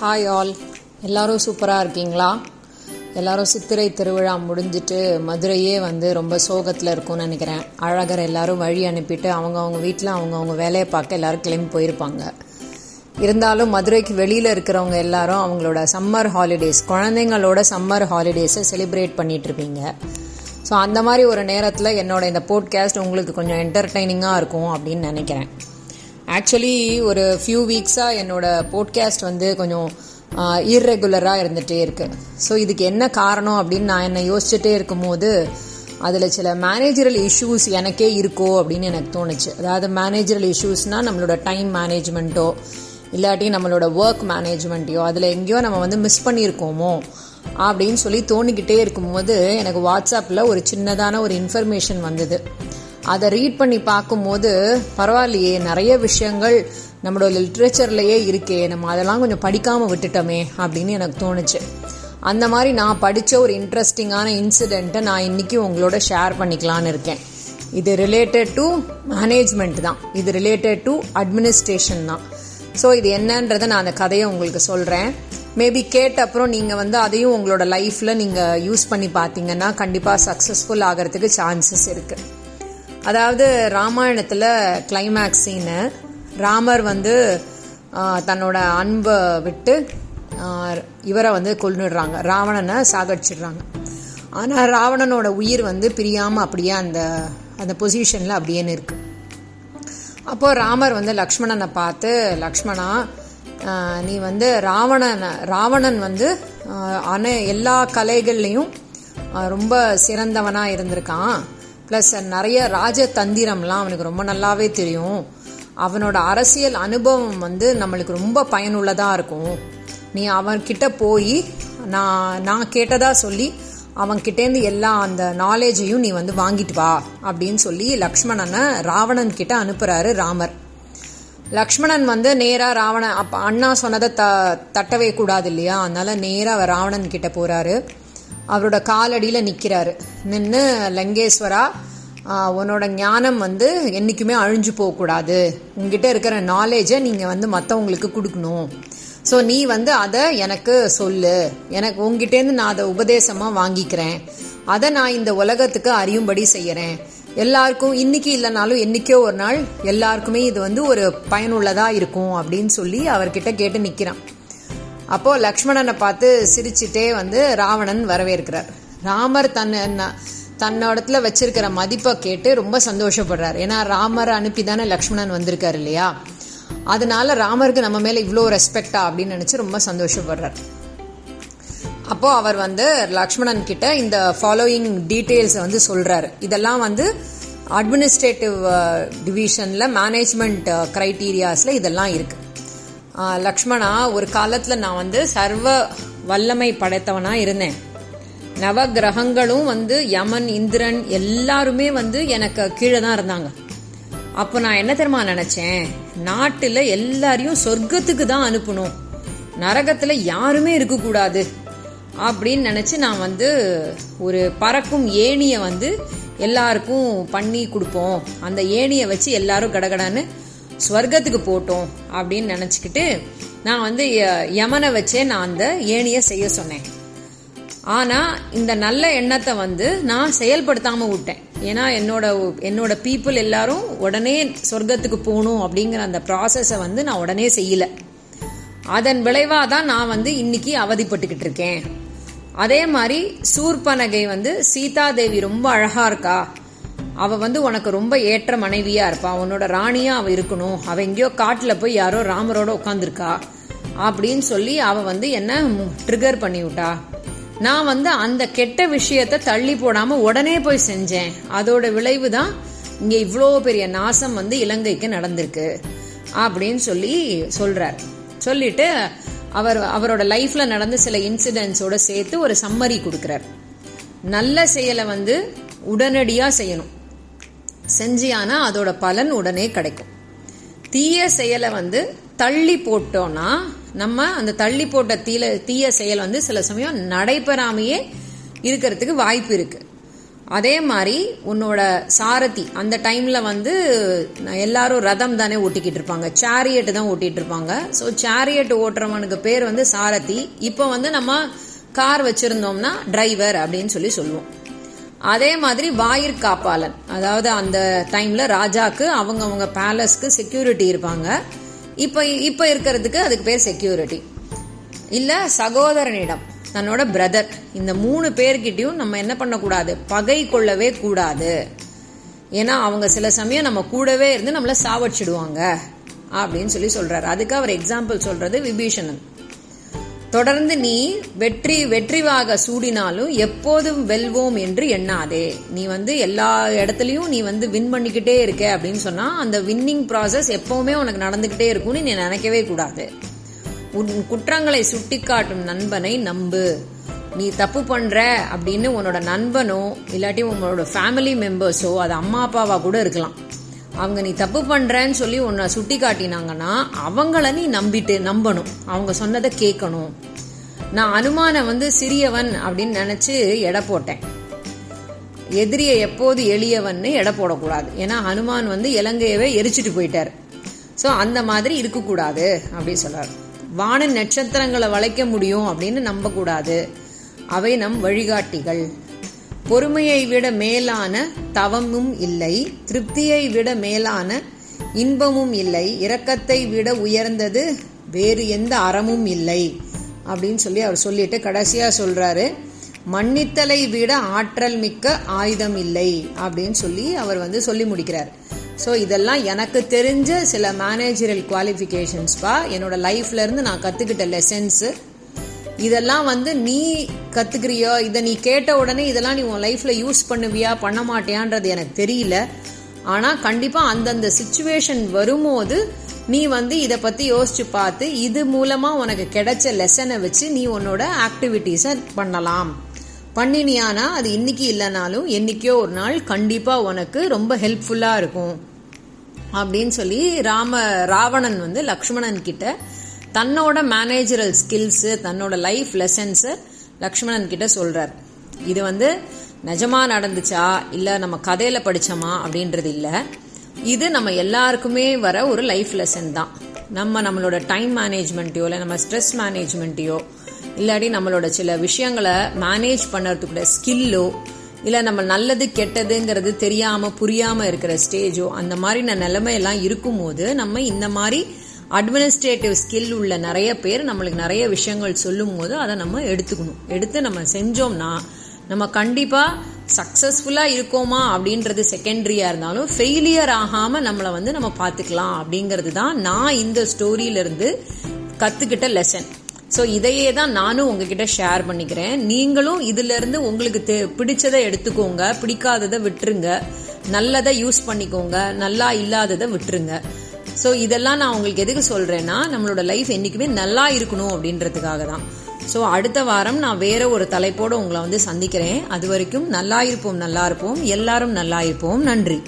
Hi all எல்லாரும் சூப்பராக இருக்கீங்களா? எல்லாரும் சித்திரை திருவிழா முடிஞ்சிட்டு மதுரையே வந்து ரொம்ப சோகத்தில் இருக்கும்னு நினைக்கிறேன். அழகர் எல்லாரும் வழி அனுப்பிட்டு அவங்கவுங்க வீட்டில் அவங்கவுங்க வேலையை பார்க்க எல்லாரும் கிளம்பி போயிருப்பாங்க. இருந்தாலும் மதுரைக்கு வெளியில் இருக்கிறவங்க எல்லாரும் அவங்களோட சம்மர் ஹாலிடேஸ் குழந்தைங்களோட சம்மர் ஹாலிடேஸை செலிப்ரேட் பண்ணிட்டு இருப்பீங்க. ஸோ அந்த மாதிரி ஒரு நேரத்தில் என்னோட இந்த போட்காஸ்ட் உங்களுக்கு கொஞ்சம் என்டர்டைனிங்காக இருக்கும் அப்படின்னு நினைக்கிறேன். ஆக்சுவலி ஒரு ஃபியூ வீக்ஸாக என்னோட போட்காஸ்ட் வந்து கொஞ்சம் இர்ரெகுலராக இருந்துகிட்டே இருக்குது ஸோ இதுக்கு என்ன காரணம் அப்படின்னு நான் என்னை யோசிச்சுட்டே இருக்கும்போது அதில் சில மேனேஜரல் இஷ்யூஸ் எனக்கே இருக்கோ அப்படின்னு எனக்கு தோணுச்சு. அதாவது மேனேஜரல் இஷ்யூஸ்னால் நம்மளோட டைம் மேனேஜ்மெண்ட்டோ இல்லாட்டி நம்மளோட ஒர்க் மேனேஜ்மெண்ட்டையோ அதில் எங்கேயோ நம்ம வந்து மிஸ் பண்ணியிருக்கோமோ அப்படின்னு சொல்லி தோணிக்கிட்டே இருக்கும்போது எனக்கு வாட்ஸ்அப்பில் ஒரு சின்னதான ஒரு இன்ஃபர்மேஷன் வந்தது. அதை ரீட் பண்ணி பார்க்கும்போது பரவாயில்லையே நிறைய விஷயங்கள் நம்மளோட லிட்ரேச்சர்லேயே இருக்கே நம்ம அதெல்லாம் கொஞ்சம் படிக்காமல் விட்டுட்டோமே அப்படின்னு எனக்கு தோணுச்சு. அந்த மாதிரி நான் படித்த ஒரு இன்ட்ரெஸ்டிங்கான இன்சிடெண்ட்டை நான் இன்னைக்கு உங்களோட ஷேர் பண்ணிக்கலான்னு இருக்கேன். இது ரிலேட்டட் டு மேனேஜ்மெண்ட் தான். இது ரிலேட்டட் டு அட்மினிஸ்ட்ரேஷன் தான். ஸோ இது என்னன்றதை நான் அந்த கதையை உங்களுக்கு சொல்கிறேன் மேபி கேட்ட அப்புறம் நீங்கள் வந்து அதையும் உங்களோட லைஃப்பில் நீங்கள் யூஸ் பண்ணி பார்த்தீங்கன்னா கண்டிப்பாக சக்ஸஸ்ஃபுல் ஆகிறதுக்கு சான்சஸ் இருக்குது அதாவது ராமாயணத்தில் கிளைமேக்ஸ் சீனு ராமர் வந்து தன்னோட அன்பை விட்டு இவரை வந்து கொண்டுடுறாங்க ராவணனை சாகடிச்சிடுறாங்க. ஆனால் ராவணனோட உயிர் வந்து பிரியாமல் அப்படியே அந்த அந்த பொசிஷனில் அப்படியே இருக்கு அப்போ ராமர் வந்து லக்ஷ்மணனை பார்த்து லக்ஷ்மணா நீ வந்து ராவணனை ராவணன் வந்து அன எல்லா கலைகள்லையும் ரொம்ப சிறந்தவனாக இருந்திருக்கான். ப்ளஸ் நிறைய ராஜதந்திரம்லாம் அவனுக்கு ரொம்ப நல்லாவே தெரியும். அவனோட அரசியல் அனுபவம் வந்து நம்மளுக்கு ரொம்ப பயனுள்ளதாக இருக்கும். நீ அவன்கிட்ட போய் நான் நான் கேட்டதா சொல்லி அவன்கிட்டேருந்து எல்லா அந்த நாலேஜையும் நீ வந்து வாங்கிட்டு வா அப்படின்னு சொல்லி லக்ஷ்மணனை ராவணன் கிட்ட அனுப்புறாரு ராமர். லக்ஷ்மணன் வந்து நேராக ராவணன் அப்போ அண்ணா சொன்னதை த தட்டவே கூடாது இல்லையா? அதனால நேராக ராவணன் கிட்ட போறாரு. அவரோட காலடியில் நிற்கிறாரு நின்று லங்கேஸ்வரா உன்னோட ஞானம் வந்து என்றைக்குமே அழிஞ்சு போகக்கூடாது. உங்ககிட்ட இருக்கிற நாலேஜை நீங்கள் வந்து மற்றவங்களுக்கு கொடுக்கணும். ஸோ நீ வந்து அதை எனக்கு சொல்லு. எனக்கு உங்ககிட்டேருந்து நான் அதை உபதேசமாக வாங்கிக்கிறேன். அதை நான் இந்த உலகத்துக்கு அறியும்படி செய்கிறேன் எல்லாருக்கும் இன்னைக்கு இல்லைனாலும் என்னைக்கோ ஒரு நாள் எல்லாருக்குமே இது வந்து ஒரு பயனுள்ளதாக இருக்கும். அப்படின்னு சொல்லி அவர்கிட்ட கேட்டு நிற்கிறான் அப்போ லக்ஷ்மணனை பார்த்து சிரிச்சுட்டே வந்து ராவணன் வரவேற்கிறார். ராமர் தன்னை தன்னோடத்துல வச்சிருக்கிற மதிப்பை கேட்டு ரொம்ப சந்தோஷப்படுறார். ஏன்னா ராமரை அனுப்பி தானே லக்ஷ்மணன் வந்திருக்காரு இல்லையா? அதனால ராமருக்கு நம்ம மேல இவ்வளோ ரெஸ்பெக்டா அப்படின்னு நினைச்சு ரொம்ப சந்தோஷப்படுறார். அப்போ அவர் வந்து லக்ஷ்மணன் கிட்ட இந்த ஃபாலோயிங் டீட்டெயில்ஸை வந்து சொல்றாரு. இதெல்லாம் வந்து அட்மினிஸ்ட்ரேட்டிவ் டிவிஷன்ல மேனேஜ்மெண்ட் கிரைட்டீரியாஸ்ல இதெல்லாம் இருக்கு. லக்ஷ்மணா ஒரு காலத்தில் நான் வந்து சர்வ வல்லமை படைத்தவனா இருந்தேன். நவ கிரகங்களும் வந்து யமன் இந்திரன் எல்லாருமே வந்து எனக்கு கீழே தான் இருந்தாங்க. அப்போ நான் என்ன தெரியுமா நினைச்சேன்? நாட்டில் எல்லாரையும் சொர்க்கத்துக்கு தான் அனுப்பணும். நரகத்தில் யாருமே இருக்கக்கூடாது. அப்படின்னு நினச்சி நான் வந்து ஒரு பறக்கும் ஏணியை வந்து எல்லாருக்கும் பண்ணி கொடுப்போம். அந்த ஏணியை வச்சு எல்லாரும் கடகடான்னு ஸ்வர்க்கத்துக்கு போட்டோம் அப்படின்னு நினச்சிக்கிட்டு நான் வந்து யமனை வச்சே நான் அந்த ஏணியை செய்ய சொன்னேன். ஆனால் இந்த நல்ல எண்ணத்தை வந்து நான் செயல்படுத்தாமல் விட்டேன். ஏன்னா என்னோட என்னோட பீப்புள் எல்லாரும் உடனே சொர்க்கத்துக்கு போகணும் அப்படிங்கிற அந்த ப்ராசஸை வந்து நான் உடனே செய்யல. அதன் விளைவாக தான் நான் வந்து இன்னைக்கு அவதிப்பட்டுக்கிட்டு இருக்கேன். அதே மாதிரி சூர்பனகை வந்து சீதா தேவி ரொம்ப அழகா இருக்கா? அவ வந்து உனக்கு ரொம்ப ஏற்ற மனைவியா இருப்பா. உன்னோட ராணியா அவ இருக்கணும். அவ எங்கேயோ காட்டுல போய் யாரோ ராமரோட உட்காந்துருக்கா அப்படின்னு சொல்லி அவ வந்து என்ன ட்ரிகர் பண்ணி விட்டா நான் வந்து அந்த கெட்ட விஷயத்த தள்ளி போடாம உடனே போய் செஞ்சேன். அதோட விளைவு தான் இங்க இவ்வளோ பெரிய நாசம் வந்து இலங்கைக்கு நடந்திருக்கு. அப்படின்னு சொல்லி சொல்றார். சொல்லிட்டு அவர் அவரோட லைஃப்ல நடந்த சில இன்சிடென்ட்ஸோட சேர்த்து ஒரு சம்மரி கொடுக்கிறார். நல்ல செயலை வந்து உடனடியா செய்யணும். செஞ்சியானா அதோட பலன் உடனே கிடைக்கும். தீய செயலை வந்து தள்ளி போட்டோம்னா நம்ம அந்த தள்ளி போட்ட தீல தீய செயல் வந்து சில சமயம் நடைபெறாமையே இருக்கிறதுக்கு வாய்ப்பு இருக்கு. அதே மாதிரி உன்னோட சாரதி அந்த டைம்ல வந்து எல்லாரும் ரதம் தானே ஓட்டிக்கிட்டு இருப்பாங்க. சேரியட் தான் ஓட்டிட்டு இருப்பாங்க. ஸோ சேரியட் ஓட்டுறவனுக்கு பேர் வந்து சாரதி. இப்போ வந்து நம்ம கார் வச்சிருந்தோம்னா டிரைவர் அப்படின்னு சொல்லி சொல்லுவோம். அதே மாதிரி வாயிற் காப்பாளன். அதாவது அந்த டைம்ல ராஜாக்கு அவங்க அவங்க பேலஸ்க்கு செக்யூரிட்டி இருப்பாங்க. இப்போ இப்போ இருக்கிறதுக்கு அதுக்கு பேர் செக்யூரிட்டி இல்லை சகோதரனிடம் தன்னோட பிரதர் இந்த மூணு பேர்கிட்டையும் நம்ம என்ன பண்ணக்கூடாது? பகை கொள்ளவே கூடாது. ஏன்னா அவங்க சில சமயம் நம்ம கூடவே இருந்து நம்மளை சாவடிச்சிடுவாங்க. அப்படின்னு சொல்லி சொல்றாரு. அதுக்கு அவர் எக்ஸாம்பிள் சொல்றது விபீஷணன். தொடர்ந்து நீ வெற்றி வெற்றிவாக சூடினாலும் எப்போதும் வெல்வோம் என்று எண்ணாதே. நீ வந்து எல்லா இடத்துலயும் நீ வந்து வின் பண்ணிக்கிட்டே இருக்க அப்படின்னு சொன்னா அந்த வின்னிங் ப்ராசஸ் எப்பவுமே உனக்கு நடந்துகிட்டே இருக்கும்னு நீ நினைக்கவே கூடாது. உன் குற்றங்களை சுட்டிக்காட்டும் நண்பனை நம்பு. நீ தப்பு பண்ற அப்படின்னு உன்னோட நண்பனோ இல்லாட்டி உங்களோட ஃபேமிலி மெம்பர்ஸோ அது அம்மா அப்பாவா கூட இருக்கலாம். அவங்க நீ தப்பு பண்ணுறேன்னு சொல்லி உன்னை சுட்டி காட்டினாங்கன்னா அவங்கள நீ நம்பிட்டு நம்பணும். அவங்க சொன்னதை கேட்கணும். நான் அனுமான வந்து சிறியவன் அப்படின்னு நினச்சி எடை போட்டேன். எதிரியை எப்போது எளியவன்னு எடை போடக்கூடாது. ஏன்னா ஹனுமான் வந்து இலங்கையவே எரிச்சிட்டு போயிட்டார். ஸோ அந்த மாதிரி இருக்கக்கூடாது அப்படின்னு சொல்றாரு. வான நட்சத்திரங்களை வளைக்க முடியும் அப்படின்னு நம்பக்கூடாது. அவை நம் வழிகாட்டிகள். பொறுமையை விட மேலான தவமும் இல்லை திருப்தியை விட மேலான இன்பமும் இல்லை இரக்கத்தை விட உயர்ந்தது வேறு எந்த அறமும் இல்லை அப்படின்னு சொல்லி அவர் சொல்லிட்டு கடைசியா சொல்றாரு. மன்னித்தலை விட ஆற்றல் மிக்க ஆயுதம் இல்லை அப்படின்னு சொல்லி அவர் வந்து சொல்லி முடிக்கிறார். ஸோ இதெல்லாம் எனக்கு தெரிஞ்ச சில மேனேஜரல் குவாலிஃபிகேஷன்ஸ்பா என்னோட லைஃப்ல இருந்து நான் கத்துக்கிட்ட லெசன்ஸு இதெல்லாம் வந்து நீ கத்துக்கிறியோ? இதை நீ கேட்ட உடனே இதெல்லாம் நீ உன் லைஃப்ல யூஸ் பண்ணுவியா? பண்ண மாட்டியான்றது எனக்கு தெரியல. ஆனா கண்டிப்பா அந்தந்த சுச்சுவேஷன் வரும்போது நீ வந்து இதை பத்தி யோசிச்சு பார்த்து இது மூலமா உனக்கு கிடைச்ச லெசனை வச்சு நீ உன்னோட ஆக்டிவிட்டீஸை பண்ணலாம். பண்ணினியானா? அது இன்னைக்கு இல்லைனாலும் என்னைக்கோ ஒரு நாள் கண்டிப்பா உனக்கு ரொம்ப ஹெல்ப்ஃபுல்லா இருக்கும். அப்படின்னு சொல்லி ராம ராவணன் வந்து லக்ஷ்மணன் கிட்ட தன்னோட மேனேஜரல் ஸ்கில்ஸ் தன்னோட லைஃப் லெசன்ஸ் லக்ஷ்மணன் கிட்ட சொல்றார். இது வந்து நிஜமா நடந்துச்சா? இல்ல நம்ம கதையில படிச்சோமா? அப்படின்றது இல்ல. இது நம்ம எல்லாருக்குமே வர ஒரு லைஃப் லெசன் தான். நம்ம நம்மளோட டைம் மேனேஜ்மெண்ட்டையோ இல்லை நம்ம ஸ்ட்ரெஸ் மேனேஜ்மெண்ட்டையோ இல்லாட்டி நம்மளோட சில விஷயங்களை மேனேஜ் பண்ணுறதுக்குள்ள ஸ்கில்லோ இல்லை நம்ம நல்லது கெட்டதுங்கிறது தெரியாமல் புரியாமல் இருக்கிற ஸ்டேஜோ அந்த மாதிரி நிலைமையெல்லாம் இருக்கும்போது நம்ம இந்த மாதிரி அட்மினிஸ்ட்ரேட்டிவ் ஸ்கில் உள்ள நிறைய பேர் நம்மளுக்கு நிறைய விஷயங்கள் சொல்லும் போது அதை நம்ம எடுத்துக்கணும். எடுத்து நம்ம செஞ்சோம்னா நம்ம கண்டிப்பா சக்சஸ்ஃபுல்லா இருக்கோமா அப்படின்றது செகண்டரியா இருந்தாலும் ஃபெயிலியர் ஆகாம நம்மளை வந்து நம்ம பார்த்துக்கலாம் அப்படிங்கிறது தான் நான் இந்த ஸ்டோரியில இருந்து கத்துக்கிட்ட லெசன் ஸோ இதையே தான் நானும் உங்ககிட்ட ஷேர் பண்ணிக்கிறேன். நீங்களும் இதுல இருந்து உங்களுக்கு தெ- பிடிச்சதை எடுத்துக்கோங்க. பிடிக்காததை விட்டுருங்க. நல்லதை யூஸ் பண்ணிக்கோங்க. நல்லா இல்லாததை விட்டுருங்க. ஸோ இதெல்லாம் நான் உங்களுக்கு எதுக்கு சொல்றேன்னா நம்மளோட லைஃப் என்னைக்குமே நல்லா இருக்கணும் அப்படின்றதுக்காக தான் ஸோ அடுத்த வாரம் நான் வேற ஒரு தலைப்போடு உங்களை வந்து சந்திக்கிறேன். அது வரைக்கும் நல்லா இருப்போம் நல்லா இருப்போம். எல்லாரும் நல்லா இருப்போம். நன்றி.